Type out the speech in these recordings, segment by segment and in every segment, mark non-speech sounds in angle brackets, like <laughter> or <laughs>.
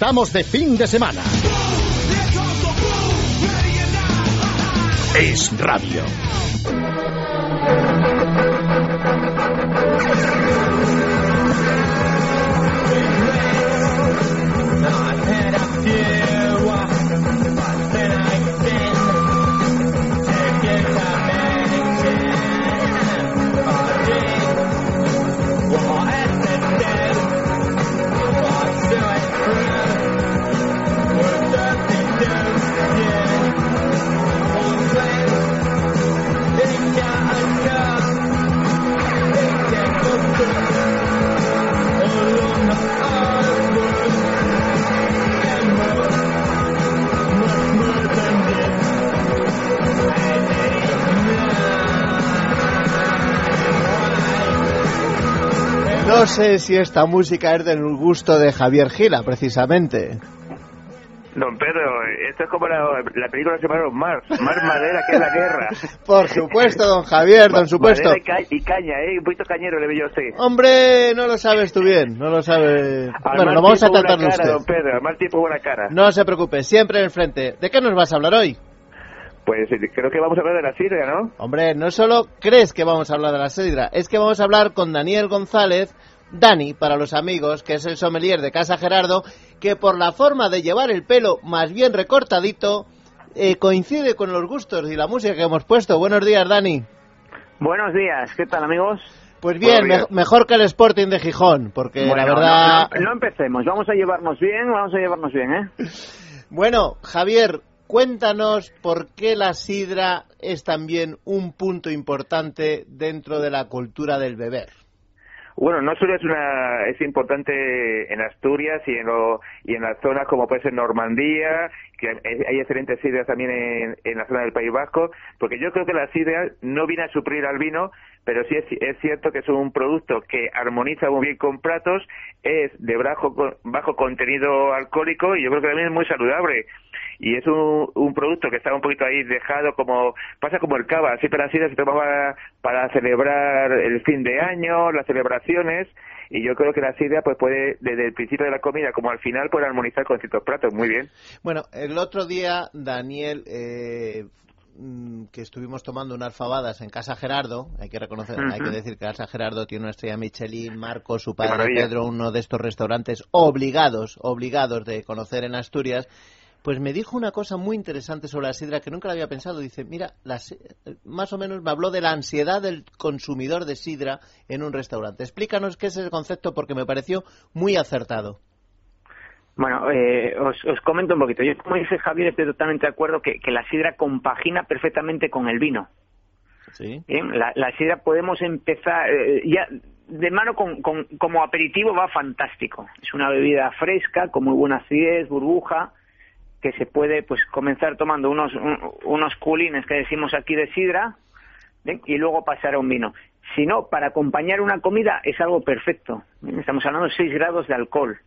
Estamos de fin de semana. Es radio. No sé si esta música es del gusto de Javier Gila, precisamente. Don Pedro, esto es como la, la película que se llama Mar, Mar Madera, que es la guerra. <laughs> Por supuesto, don Javier, don supuesto. Y, ca- y caña, ¿eh? Un poquito cañero le veo yo usted. Hombre, no lo sabes tú bien, no lo sabe. Al Bueno, lo vamos a buena cara, usted. Don Pedro, al mal tiempo, buena cara. No se preocupe, siempre en el frente. ¿De qué nos vas a hablar hoy? Pues eh, creo que vamos a hablar de la sidra, ¿no? Hombre, no solo crees que vamos a hablar de la sidra, es que vamos a hablar con Daniel González, Dani para los amigos, que es el sommelier de Casa Gerardo, que por la forma de llevar el pelo más bien recortadito, eh, coincide con los gustos y la música que hemos puesto. Buenos días, Dani. Buenos días, ¿qué tal amigos? Pues bien, me- mejor que el Sporting de Gijón, porque la verdad... no, no- no empecemos, vamos a llevarnos bien, vamos a llevarnos bien, ¿eh? <laughs> Bueno, Javier, cuéntanos por qué la sidra es también un punto importante dentro de la cultura del beber. Bueno, no solo es una es importante en Asturias y en y en las zonas como puede ser Normandía, que hay excelentes sidras también en, la zona del País Vasco, porque yo creo que la sidra no viene a suplir al vino, pero sí es, cierto que es un producto que armoniza muy bien con platos, es de bajo bajo contenido alcohólico y yo creo que también es muy saludable. Y es un, un producto que está un poquito ahí dejado como pasa como el cava, siempre la sidra se tomaba para celebrar el fin de año, las celebraciones y yo creo que la sidra pues puede desde el principio de la comida como al final puede armonizar con ciertos platos, muy bien. Bueno, el otro día, Daniel, eh, mm, que estuvimos tomando unas fabadas en Casa Gerardo, hay que reconocer, hay que decir que Casa Gerardo tiene una estrella Michelin, Marco, su padre. Pedro, uno de estos restaurantes obligados, obligados de conocer en Asturias, pues me dijo una cosa muy interesante sobre la sidra que nunca la había pensado. Dice, mira, la si- más o menos me habló de la ansiedad del consumidor de sidra en un restaurante. Explícanos qué es ese concepto porque me pareció muy acertado. Bueno, eh, os, os comento un poquito. Yo, como dice Javier, estoy totalmente de acuerdo que, que la sidra compagina perfectamente con el vino. Sí. La sidra podemos empezar eh, ya de mano con, con- como aperitivo va fantástico. Es una bebida fresca con muy buena acidez, burbuja, que se puede pues comenzar tomando unos un- unos culines que decimos aquí de sidra ¿bien? y luego pasar a un vino. Si no, para acompañar una comida es algo perfecto. Bien, Estamos hablando de 6 grados de alcohol.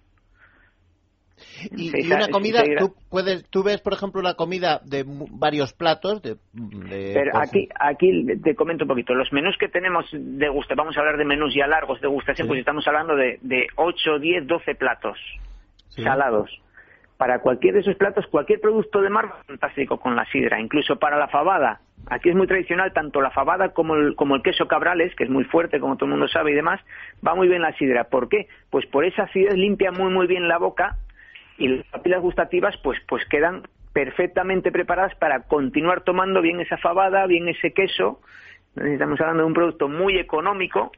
Y, Seis y una comida, seis tú puedes, tú ves, por ejemplo, una comida de varios platos, de, de- Pero aquí, aquí te comento un poquito. Los menús que tenemos de gusta, vamos a hablar de menús ya largos de gustación, Sí. pues estamos hablando de, de 8, 10, 12 platos Sí. salados. Para cualquier de esos platos, cualquier producto de mar, fantástico con la sidra. Incluso para la fabada. Aquí es muy tradicional tanto la fabada como el, como el queso cabrales, que es muy fuerte, como todo el mundo sabe y demás. Va muy bien la sidra. ¿Por qué? Pues por esa acidez limpia muy, muy bien la boca y las papilas gustativas pues pues quedan perfectamente preparadas para continuar tomando bien esa fabada, bien ese queso. Estamos hablando de un producto muy económico.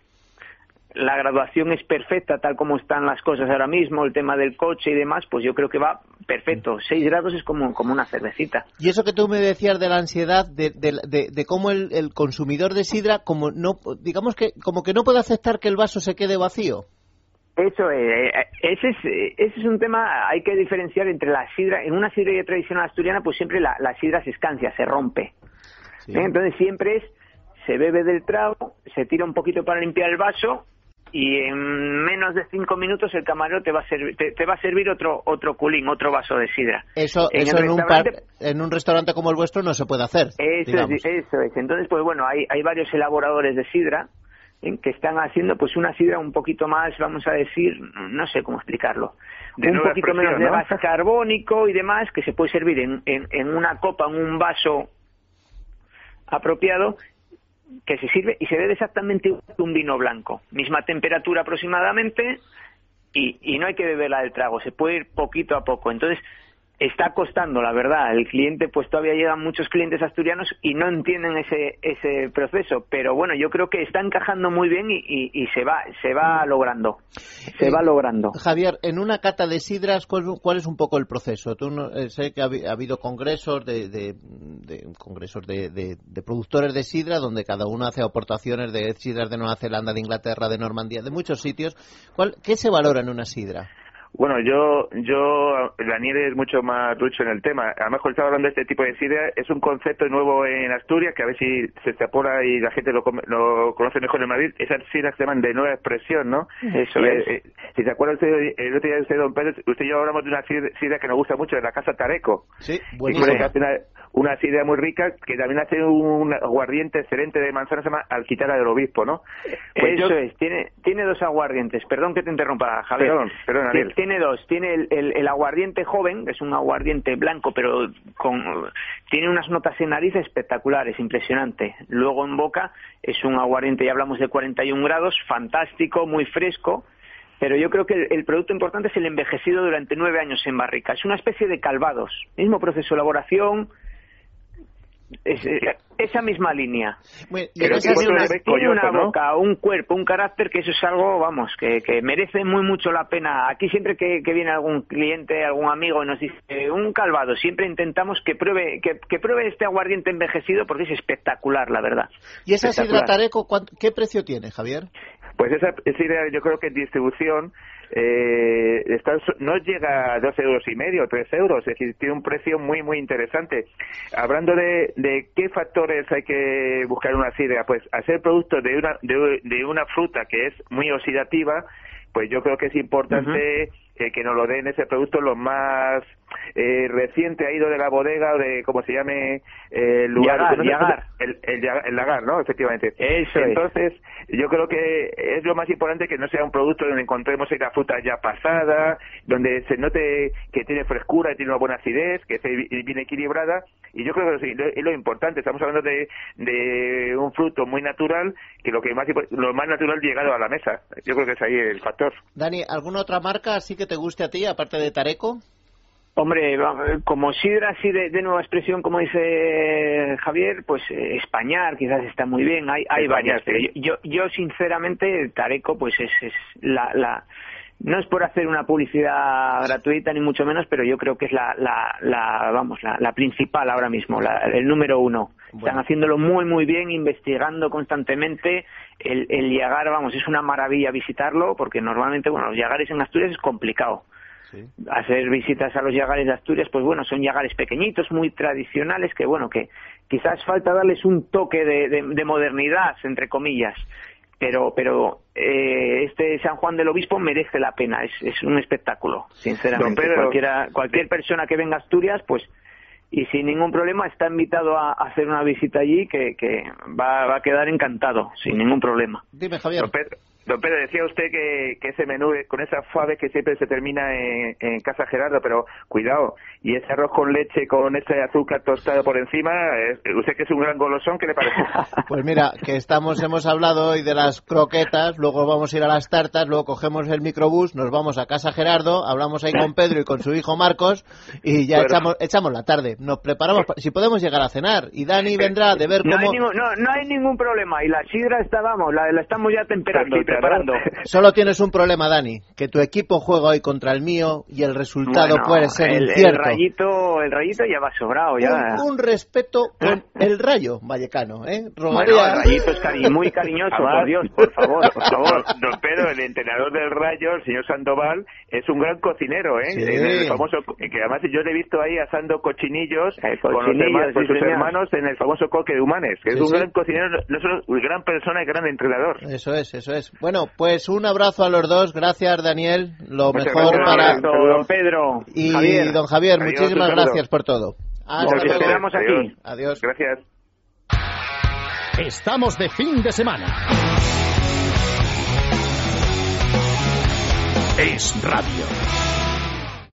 La graduación es perfecta tal como están las cosas ahora mismo, el tema del coche y demás, pues yo creo que va perfecto. 6 grados es como, como una cervecita. Y eso que tú me decías de la ansiedad, de, de, de- de cómo el, el consumidor de sidra, como no, digamos que, como que no puede aceptar que el vaso se quede vacío. Eso, eh, ese, es, eh, ese es un tema, hay que diferenciar entre la sidra, en una sidrería tradicional asturiana pues siempre la, la sidra se escancia, se rompe. Sí. ¿Eh? Entonces siempre es, se bebe del trago, se tira un poquito para limpiar el vaso y en menos de cinco minutos el camarero te va a servir, te, te va a servir otro otro culín, otro vaso de sidra. Eso, En eso en, un par- en un restaurante como el vuestro no se puede hacer. Eso digamos. es, eso es. Entonces, pues bueno, hay, hay varios elaboradores de sidra que están haciendo pues una sidra un poquito más, vamos a decir, no sé cómo explicarlo, un poquito menos de gas carbónico y demás, que se puede servir en, en, en una copa, en un vaso apropiado que se sirve y se bebe exactamente un vino blanco. Misma temperatura aproximadamente y, y no hay que beberla del trago, se puede ir poquito a poco. Entonces, está costando, la verdad. El cliente, pues todavía llegan muchos clientes asturianos y no entienden ese, ese proceso. Pero bueno, yo creo que está encajando muy bien y, y, se va, se va logrando. Se va logrando. Javier, en una cata de sidras, ¿cuál, es un poco el proceso? Tú eh, sé que ha, habido congresos de, de, congresos de, de, productores de sidra donde cada uno hace aportaciones de sidras de Nueva Zelanda, de Inglaterra, de Normandía, de muchos sitios. ¿Cuál, ¿Qué se valora en una sidra? Bueno, yo, yo, Daniel es mucho más ducho en el tema. Además, cuando estaba hablando de este tipo de sidra, es un concepto nuevo en Asturias que a ver si se extrapola y la gente lo, lo conoce mejor en Madrid. Esas sidras se llaman de nueva expresión, ¿no? Eso es. Eh, si se acuerda usted, el otro día usted, don Pedro, usted y yo hablamos de una sidra que nos gusta mucho, de la Casa Tareco. Sí, buenísima. Una, una sidra muy rica que también hace un aguardiente excelente de manzana, se llama Alquitara del Obispo, ¿no? Pues Eso es, tiene, tiene dos aguardientes. Perdón que te interrumpa, Javier. Perdón, perdón, Daniel tiene dos. Tiene el, aguardiente joven, que es un aguardiente blanco, pero con tiene unas notas en nariz espectaculares, impresionante. Luego en boca es un aguardiente, ya hablamos de 41 grados, fantástico, muy fresco. Pero yo creo que el, producto importante es el envejecido durante nueve años en barrica. Es una especie de calvados. Mismo proceso de elaboración, esa misma línea. Pero tiene una, boca, un cuerpo, un carácter que eso es algo, vamos, que, que merece muy mucho la pena. Aquí siempre que, viene algún cliente, algún amigo y nos dice un calvado, siempre intentamos que pruebe que, que pruebe este aguardiente envejecido porque es espectacular, la verdad. ¿Y esa sidra Tareco qué precio tiene, Javier? Pues esa sidra yo creo que en distribución eh, no llega a dos euros y medio, tres euros, es decir, tiene un precio muy, muy interesante. Hablando de, de qué factores hay que buscar en una sidra, pues hacer producto de una, de, una fruta que es muy oxidativa, pues yo creo que es importante eh, que nos lo den ese producto lo más eh, reciente ha ido de la bodega o de como se llame eh, el lugar El, el, lagar no efectivamente. Eso entonces yo creo que es lo más importante que no sea un producto donde encontremos la fruta ya pasada donde se note que tiene frescura y tiene una buena acidez que esté bien equilibrada. Y yo creo que es lo importante. Estamos hablando de, de un fruto muy natural que lo que más lo más natural llegado a la mesa. Yo creo que es ahí el factor. Dani alguna otra marca así que te guste a ti aparte de Tareco Hombre, como sidra así de, nueva expresión, como dice Javier, pues eh, Españar quizás está muy bien, hay, hay varias, pero yo, yo, sinceramente, Tareco, pues es, es la, la, no es por hacer una publicidad gratuita ni mucho menos, pero yo creo que es la, la, la vamos, la, la, principal ahora mismo, la, el número uno. Están haciéndolo muy, muy bien, investigando constantemente. El, el Yagar, vamos, es una maravilla visitarlo, porque normalmente, bueno, los Yagares en Asturias es complicado hacer visitas a los yagares de Asturias, pues bueno, son yagares pequeñitos, muy tradicionales, que bueno, que quizás falta darles un toque de, modernidad, entre comillas, pero pero eh, este San Juan del Obispo merece la pena, es, es un espectáculo, sinceramente. Cualquiera, cualquier persona que venga a Asturias, pues y sin ningún problema está invitado a, hacer una visita allí que, que va, va, a quedar encantado, sin ningún problema. Dime, Javier. Don Pedro, decía usted que, que ese menú con esas faves que siempre se termina en, Casa Gerardo, pero cuidado, y ese arroz con leche con ese azúcar tostado por encima, usted que es un gran golosón, ¿qué le parece? <laughs> Pues mira, que estamos, hemos hablado hoy de las croquetas, luego vamos a ir a las tartas, luego cogemos el microbús, nos vamos a Casa Gerardo, hablamos ahí con Pedro y con su hijo Marcos, y ya echamos, echamos la tarde, nos preparamos, si podemos llegar a cenar, y Dani vendrá de ver cómo... No hay ningún, no, hay ningún problema, y la sidra está, vamos, la, la estamos ya temperando. <laughs> Solo tienes un problema, Dani, que tu equipo juega hoy contra el mío y el resultado puede ser el, incierto. El rayito, el rayito ya va sobrado, ya. Un, respeto con <laughs> el rayo vallecano, ¿eh? Rogaría... el rayito es muy cariñoso, por Dios, por favor, por <laughs> favor. Don Pedro, el entrenador del rayo, el señor Sandoval, es un gran cocinero, ¿eh? El famoso, que además yo le he visto ahí asando cochinillos, eh, con, sus hermanos en el famoso coque de Humanes, que es un gran cocinero, no solo gran persona y gran entrenador. Eso es, eso es. Bueno, pues un abrazo a los dos. Gracias, Daniel. Lo mejor gracias, para. Saludo, don Pedro. Y don Javier, Adiós, muchísimas gracias por todo. Hasta Nos esperamos aquí. Adiós. Adiós. Gracias. Estamos de fin de semana. Es Radio.